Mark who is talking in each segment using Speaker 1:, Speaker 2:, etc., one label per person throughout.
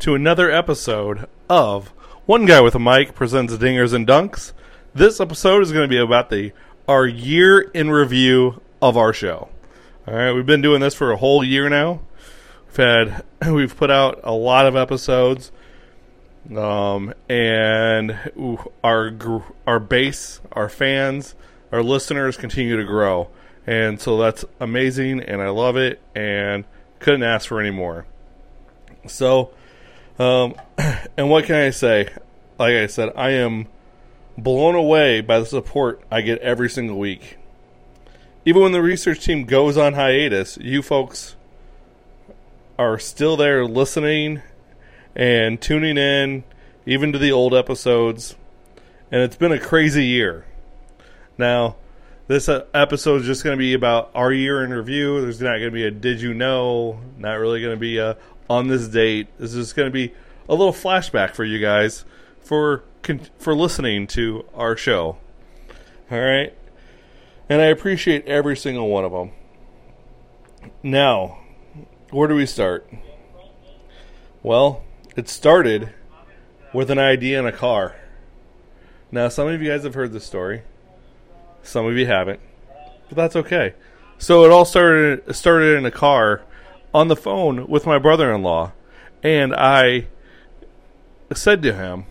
Speaker 1: to another episode of One Guy with a Mic presents Dingers and Dunks. This episode is going to be about the our year in review of our show. All right, we've been doing this for a whole year now. We've had we've put out a lot of episodes, um, and our our base, our fans, our listeners continue to grow, and so that's amazing, and I love it, and couldn't ask for any more. So, um, and what can I say? Like I said, I am blown away by the support I get every single week. Even when the research team goes on hiatus, you folks are still there listening and tuning in, even to the old episodes. And it's been a crazy year. Now, this uh, episode is just going to be about our year in review. There's not going to be a did you know, not really going to be a on this date. This is going to be a little flashback for you guys for for listening to our show. All right, and I appreciate every single one of them. Now, where do we start? Well, it started with an idea in a car. Now, some of you guys have heard this story. Some of you haven't, but that's okay. So it all started started in a car on the phone with my brother-in-law, and I said to him,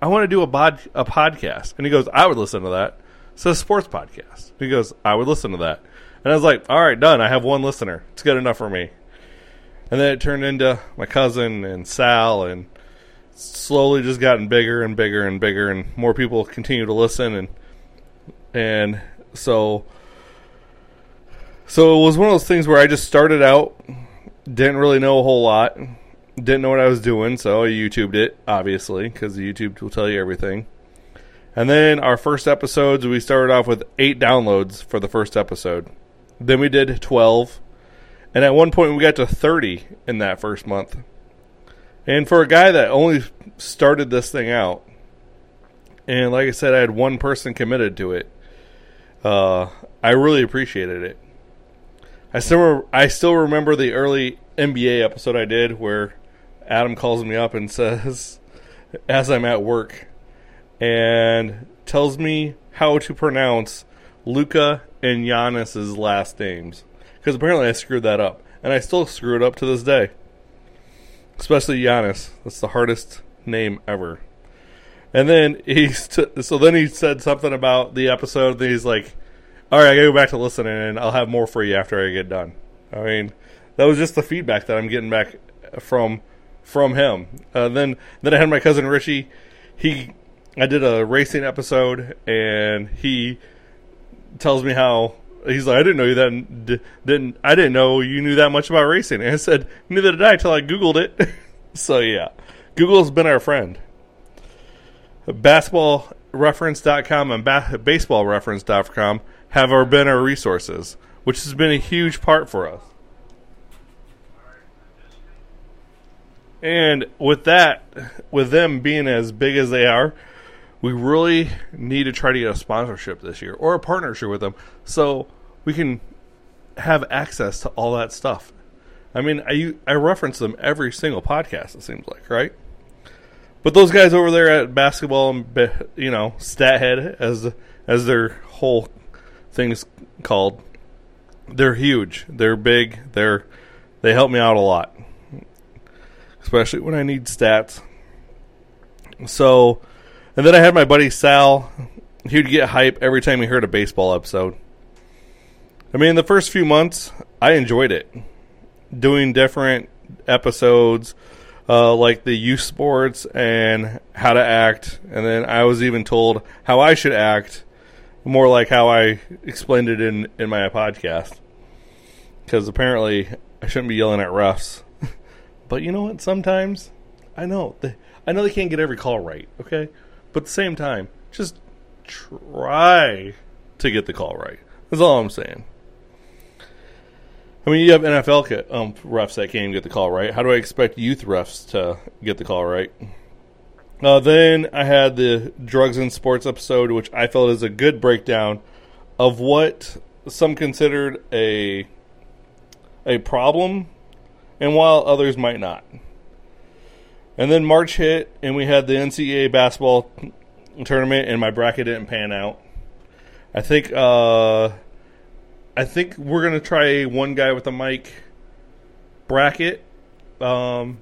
Speaker 1: "I want to do a bod- a podcast," and he goes, "I would listen to that." It's a sports podcast. He goes, "I would listen to that," and I was like, "All right, done. I have one listener. It's good enough for me." And then it turned into my cousin and Sal, and slowly just gotten bigger and bigger and bigger, and more people continue to listen, and and so so it was one of those things where I just started out, didn't really know a whole lot, didn't know what I was doing, so I YouTubed it, obviously, because YouTube will tell you everything. And then our first episodes, we started off with eight downloads for the first episode. Then we did 12. And at one point, we got to 30 in that first month. And for a guy that only started this thing out, and like I said, I had one person committed to it, uh, I really appreciated it. I still I still remember the early NBA episode I did where Adam calls me up and says, as I'm at work, and tells me how to pronounce Luka and Giannis's last names because apparently I screwed that up, and I still screw it up to this day. Especially Giannis, that's the hardest name ever. And then he's t- so then he said something about the episode. And he's like, "All right, I gotta go back to listening, and I'll have more for you after I get done." I mean, that was just the feedback that I'm getting back from from him. Uh, then then I had my cousin Richie. He I did a racing episode, and he tells me how he's like, I didn't know you that didn't I didn't know you knew that much about racing. And I said, neither did I until I googled it. so yeah, Google's been our friend. Basketballreference.com and ba- baseballreference.com have our been our resources, which has been a huge part for us. And with that, with them being as big as they are, we really need to try to get a sponsorship this year or a partnership with them so we can have access to all that stuff. I mean, I I reference them every single podcast. It seems like right, but those guys over there at basketball, and, you know, Stathead as as their whole thing's called, they're huge. They're big. They're they help me out a lot, especially when I need stats. So and then I had my buddy Sal. He would get hype every time he heard a baseball episode. I mean, the first few months, I enjoyed it. Doing different episodes, uh, like the youth sports and how to act. And then I was even told how I should act, more like how I explained it in, in my podcast. Because apparently, I shouldn't be yelling at refs. but you know what? Sometimes, I know. They, I know they can't get every call right, okay? But at the same time, just try to get the call right. That's all I'm saying. I mean, you have NFL um, refs that can't even get the call right. How do I expect youth refs to get the call right? Uh, then I had the drugs and sports episode, which I felt is a good breakdown of what some considered a a problem, and while others might not. And then March hit, and we had the NCAA basketball tournament, and my bracket didn't pan out. I think uh, I think we're gonna try one guy with a mic bracket um,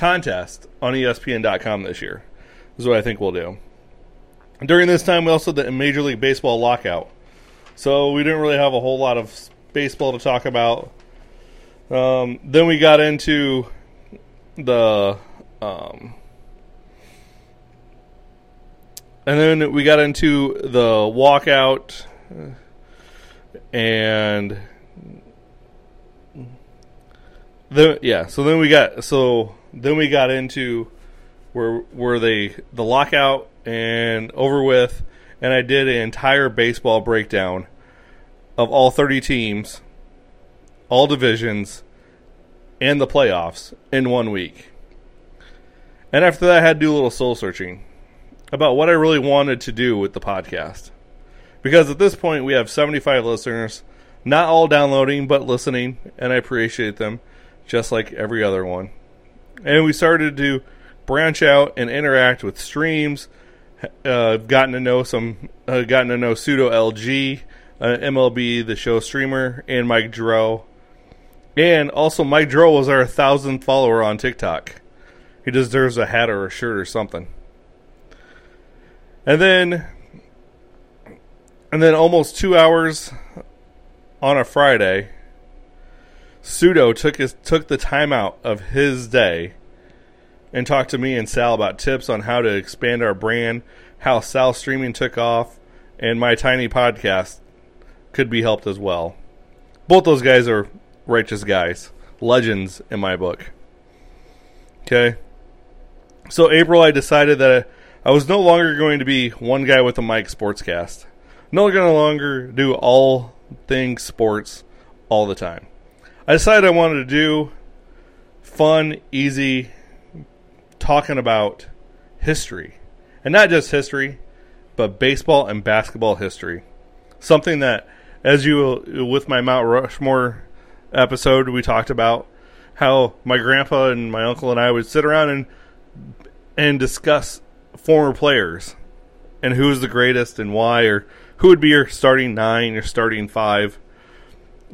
Speaker 1: contest on ESPN.com this year. This Is what I think we'll do. During this time, we also did a Major League Baseball lockout, so we didn't really have a whole lot of baseball to talk about. Um, then we got into the um, and then we got into the walkout and then yeah so then we got so then we got into where where they the lockout and over with and I did an entire baseball breakdown of all 30 teams all divisions and the playoffs in one week. And after that, I had to do a little soul searching about what I really wanted to do with the podcast. Because at this point, we have 75 listeners, not all downloading, but listening, and I appreciate them just like every other one. And we started to branch out and interact with streams. Uh, gotten to know some, uh, gotten to know Pseudo LG, uh, MLB, the show streamer, and Mike Dro. And also, Mike Dro was our thousandth follower on TikTok. He deserves a hat or a shirt or something. And then, and then almost two hours on a Friday, Pseudo took his took the time out of his day and talked to me and Sal about tips on how to expand our brand, how Sal streaming took off, and my tiny podcast could be helped as well. Both those guys are righteous guys, legends in my book. Okay. So April, I decided that I was no longer going to be one guy with a mic sportscast. No longer do all things sports all the time. I decided I wanted to do fun, easy talking about history. And not just history, but baseball and basketball history. Something that, as you, with my Mount Rushmore episode, we talked about how my grandpa and my uncle and I would sit around and and discuss former players and who's the greatest and why, or who would be your starting nine or starting five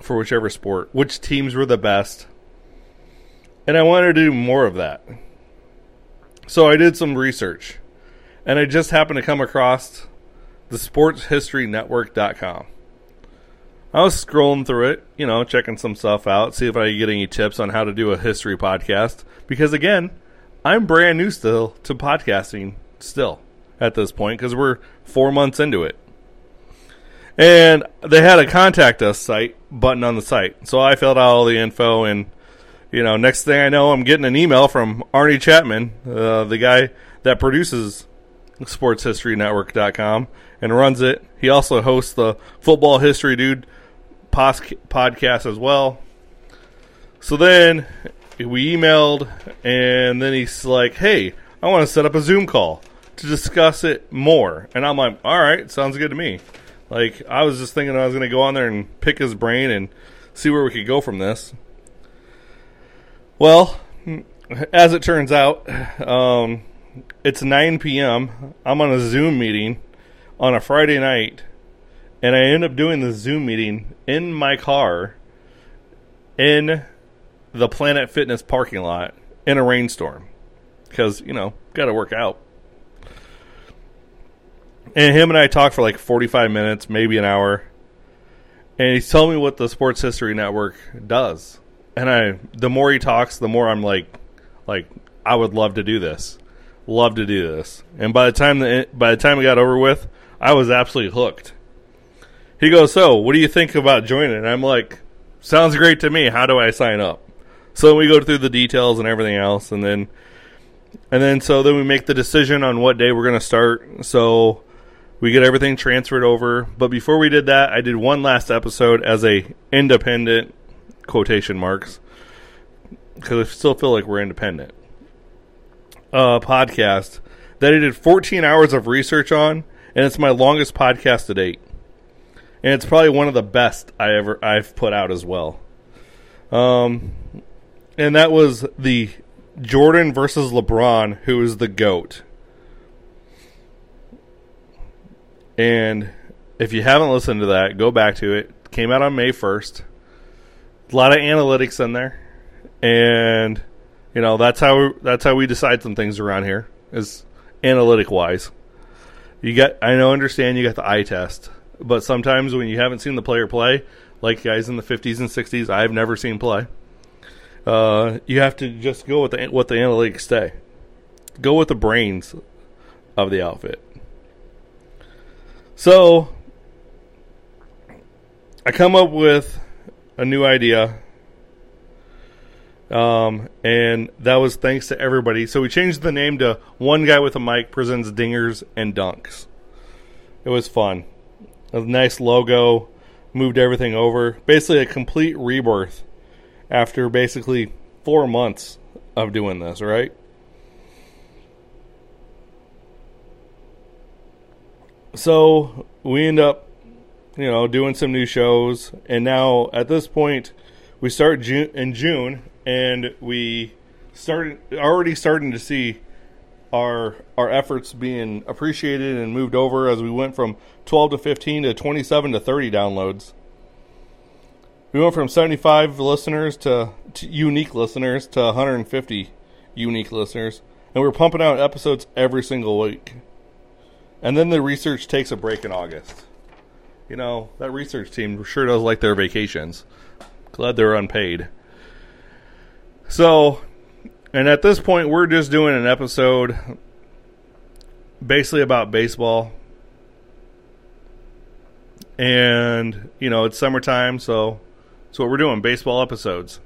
Speaker 1: for whichever sport, which teams were the best. And I wanted to do more of that. So I did some research, and I just happened to come across the sportshistorynetwork.com. I was scrolling through it, you know, checking some stuff out, see if I could get any tips on how to do a history podcast. Because again, I'm brand new still to podcasting, still at this point, because we're four months into it. And they had a contact us site button on the site. So I filled out all the info, and, you know, next thing I know, I'm getting an email from Arnie Chapman, uh, the guy that produces sportshistorynetwork.com and runs it. He also hosts the Football History Dude pos- podcast as well. So then we emailed, and then he's like, "Hey, I want to set up a Zoom call to discuss it more." And I'm like, "All right, sounds good to me." Like I was just thinking I was going to go on there and pick his brain and see where we could go from this. Well, as it turns out, um, it's 9 p.m. I'm on a Zoom meeting on a Friday night, and I end up doing the Zoom meeting in my car in the Planet Fitness parking lot in a rainstorm because you know got to work out. And him and I talked for like 45 minutes, maybe an hour, and he's telling me what the Sports History Network does. And I, the more he talks, the more I'm like, like I would love to do this, love to do this. And by the time the by the time it got over with, I was absolutely hooked. He goes, "So, what do you think about joining?" And I'm like, "Sounds great to me. How do I sign up?" So we go through the details and everything else, and then, and then so then we make the decision on what day we're going to start. So we get everything transferred over. But before we did that, I did one last episode as a independent quotation marks because I still feel like we're independent. Uh, podcast that I did 14 hours of research on, and it's my longest podcast to date, and it's probably one of the best I ever I've put out as well. Um, and that was the Jordan versus LeBron, who is the GOAT. And if you haven't listened to that, go back to it. Came out on May 1st. A lot of analytics in there. And you know, that's how that's how we decide some things around here is analytic wise. You got I know understand you got the eye test, but sometimes when you haven't seen the player play, like guys in the 50s and 60s, I've never seen play. Uh, you have to just go with the, what the analytics say. Go with the brains of the outfit. So I come up with a new idea. Um, and that was thanks to everybody. So we changed the name to One Guy with a Mic Presents Dingers and Dunks. It was fun. A nice logo, moved everything over. Basically, a complete rebirth after basically four months of doing this, right? So we end up, you know, doing some new shows, and now at this point, we start June in June, and we started already starting to see our our efforts being appreciated and moved over as we went from 12 to 15 to 27 to 30 downloads. We went from 75 listeners to, to unique listeners to 150 unique listeners, and we're pumping out episodes every single week. And then the research takes a break in August. You know, that research team sure does like their vacations. Glad they're unpaid. So, and at this point, we're just doing an episode basically about baseball. And, you know, it's summertime, so that's what we're doing baseball episodes.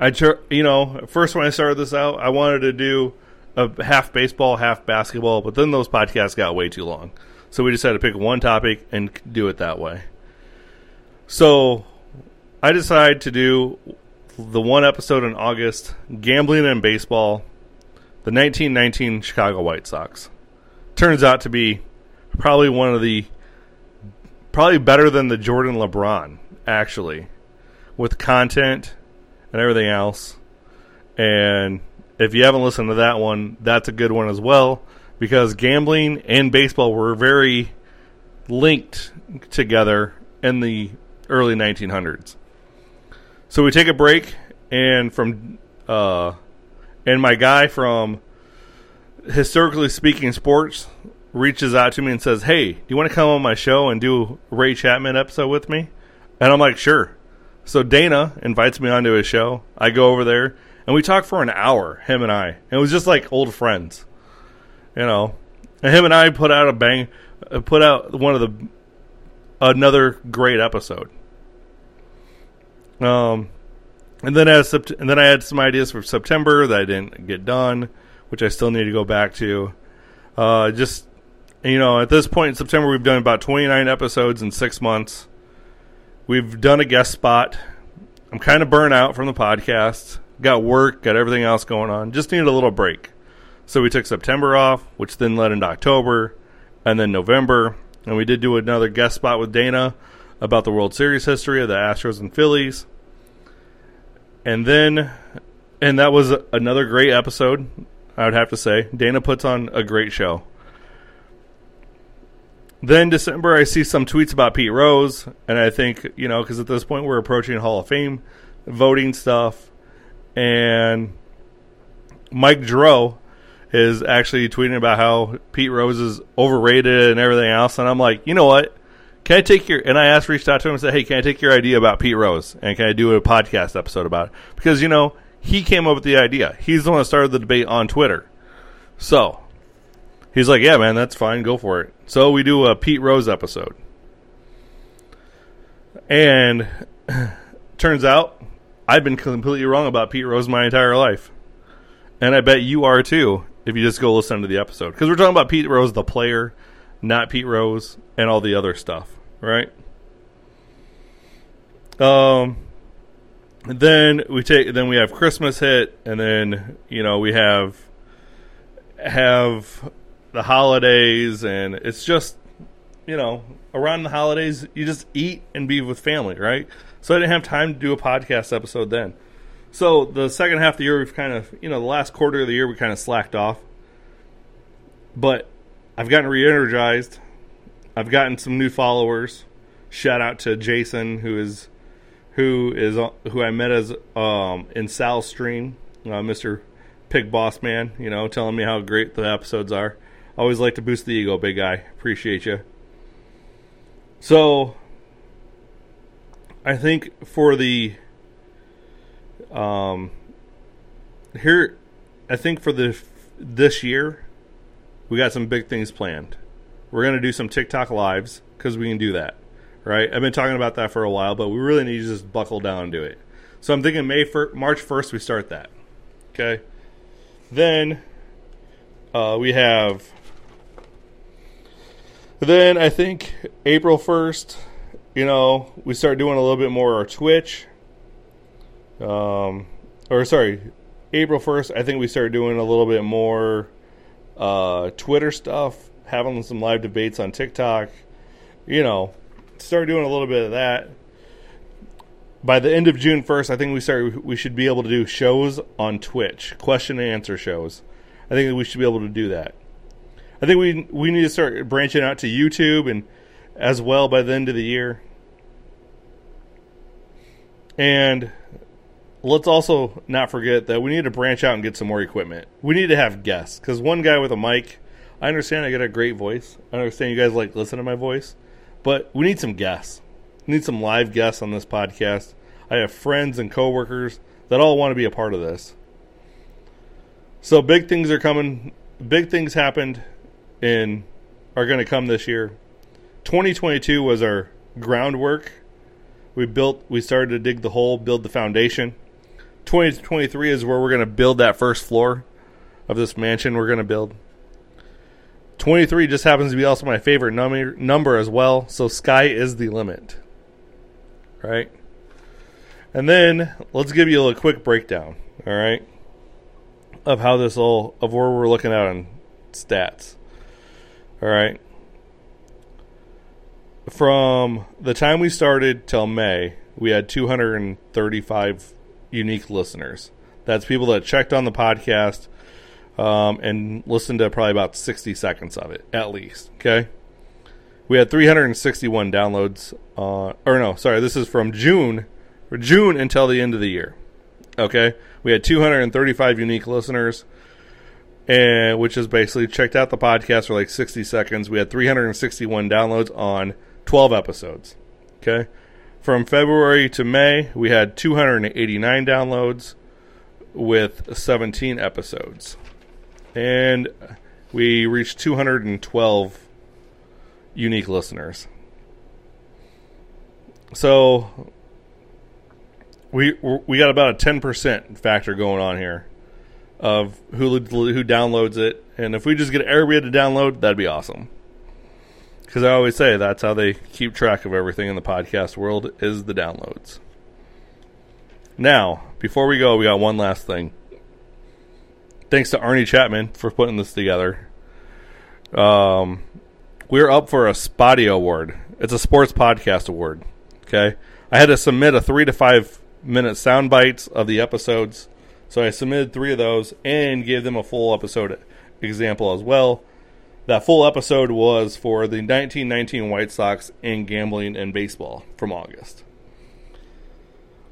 Speaker 1: I, you know, first when I started this out, I wanted to do a half baseball, half basketball, but then those podcasts got way too long. So we decided to pick one topic and do it that way. So I decided to do the one episode in August, Gambling and Baseball, the 1919 Chicago White Sox. Turns out to be probably one of the probably better than the Jordan LeBron actually with content and everything else. And if you haven't listened to that one, that's a good one as well because gambling and baseball were very linked together in the early 1900s. So we take a break, and from uh, and my guy from historically speaking sports reaches out to me and says, "Hey, do you want to come on my show and do Ray Chapman episode with me?" And I'm like, "Sure." So Dana invites me onto his show. I go over there and we talked for an hour, him and I. And it was just like old friends, you know. And him and I put out a bang, uh, put out one of the another great episode. Um, and then as and then I had some ideas for September that I didn't get done, which I still need to go back to. Uh, just you know, at this point in September, we've done about 29 episodes in six months. We've done a guest spot. I'm kind of burnt out from the podcast. Got work, got everything else going on. Just needed a little break. So we took September off, which then led into October, and then November. And we did do another guest spot with Dana about the World Series history of the Astros and Phillies. And then, and that was another great episode, I would have to say. Dana puts on a great show. Then December, I see some tweets about Pete Rose, and I think, you know, because at this point we're approaching Hall of Fame voting stuff. And Mike Dro is actually tweeting about how Pete Rose is overrated and everything else. And I'm like, you know what? Can I take your and I asked reached out to him and said, Hey, can I take your idea about Pete Rose and can I do a podcast episode about it? Because, you know, he came up with the idea. He's the one that started the debate on Twitter. So he's like, Yeah, man, that's fine, go for it. So we do a Pete Rose episode. And turns out I've been completely wrong about Pete Rose my entire life. And I bet you are too if you just go listen to the episode. Because we're talking about Pete Rose, the player, not Pete Rose and all the other stuff, right? Um, then we take then we have Christmas hit, and then you know we have have the holidays, and it's just you know around the holidays you just eat and be with family, right? So I didn't have time to do a podcast episode then. So the second half of the year, we've kind of, you know, the last quarter of the year, we kind of slacked off. But I've gotten re-energized. I've gotten some new followers. Shout out to Jason, who is who is who I met as um, in Sal's stream, uh, Mister Pig Boss Man. You know, telling me how great the episodes are. Always like to boost the ego, big guy. Appreciate you. So, I think for the um here, I think for the this year, we got some big things planned. We're gonna do some TikTok lives because we can do that, right? I've been talking about that for a while, but we really need to just buckle down and do it. So I'm thinking May fir- March first we start that. Okay, then uh, we have. Then I think April first, you know, we start doing a little bit more our Twitch. Um, or sorry, April first, I think we start doing a little bit more uh, Twitter stuff, having some live debates on TikTok. You know, start doing a little bit of that. By the end of June first, I think we start. We should be able to do shows on Twitch, question and answer shows. I think we should be able to do that. I think we we need to start branching out to YouTube and as well by the end of the year. And let's also not forget that we need to branch out and get some more equipment. We need to have guests because one guy with a mic. I understand I got a great voice. I understand you guys like listen to my voice, but we need some guests. We need some live guests on this podcast. I have friends and coworkers that all want to be a part of this. So big things are coming. Big things happened in are going to come this year. 2022 was our groundwork. We built we started to dig the hole, build the foundation. 2023 is where we're going to build that first floor of this mansion we're going to build. 23 just happens to be also my favorite number number as well, so sky is the limit. Right? And then let's give you a quick breakdown, all right? Of how this all of where we're looking at on stats. All right. From the time we started till May, we had 235 unique listeners. That's people that checked on the podcast um, and listened to probably about 60 seconds of it, at least. Okay. We had 361 downloads. Uh, or no, sorry, this is from June, June until the end of the year. Okay. We had 235 unique listeners, and which is basically checked out the podcast for like 60 seconds. We had 361 downloads on 12 episodes. Okay. From February to May, we had 289 downloads with 17 episodes. And we reached 212 unique listeners. So we we got about a 10% factor going on here of who who downloads it and if we just get everybody to download that'd be awesome. Because I always say that's how they keep track of everything in the podcast world is the downloads. Now, before we go, we got one last thing. Thanks to Arnie Chapman for putting this together. Um, we're up for a Spotty Award. It's a sports podcast award. Okay, I had to submit a three to five minute sound bites of the episodes, so I submitted three of those and gave them a full episode example as well. That full episode was for the 1919 White Sox and gambling and baseball from August.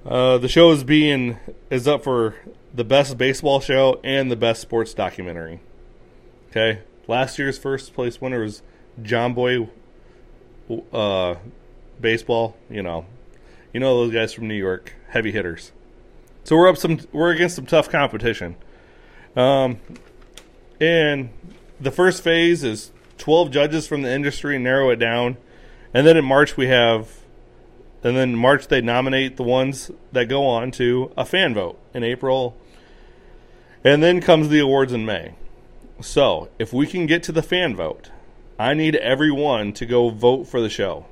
Speaker 1: Uh, the show is being is up for the best baseball show and the best sports documentary. Okay, last year's first place winner was Jomboy uh, baseball. You know, you know those guys from New York, heavy hitters. So we're up some. We're against some tough competition. Um, and the first phase is 12 judges from the industry narrow it down. And then in March we have and then in March they nominate the ones that go on to a fan vote in April. And then comes the awards in May. So, if we can get to the fan vote, I need everyone to go vote for the show.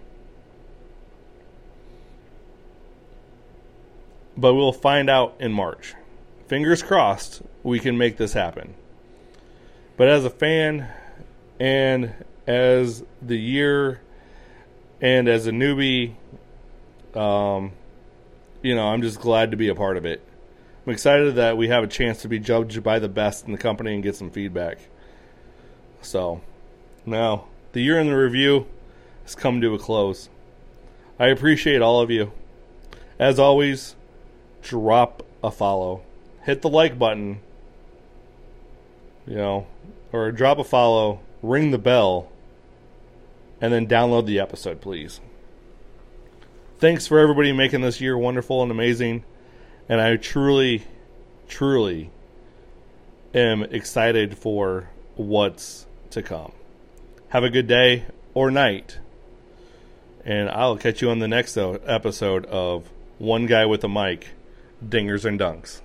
Speaker 1: But we'll find out in March. Fingers crossed we can make this happen. But as a fan and as the year and as a newbie, um, you know, I'm just glad to be a part of it. I'm excited that we have a chance to be judged by the best in the company and get some feedback. So, now the year in the review has come to a close. I appreciate all of you. As always, drop a follow, hit the like button, you know, or drop a follow, ring the bell, and then download the episode, please. Thanks for everybody making this year wonderful and amazing. And I truly, truly am excited for what's to come. Have a good day or night. And I'll catch you on the next episode of One Guy with a Mic Dingers and Dunks.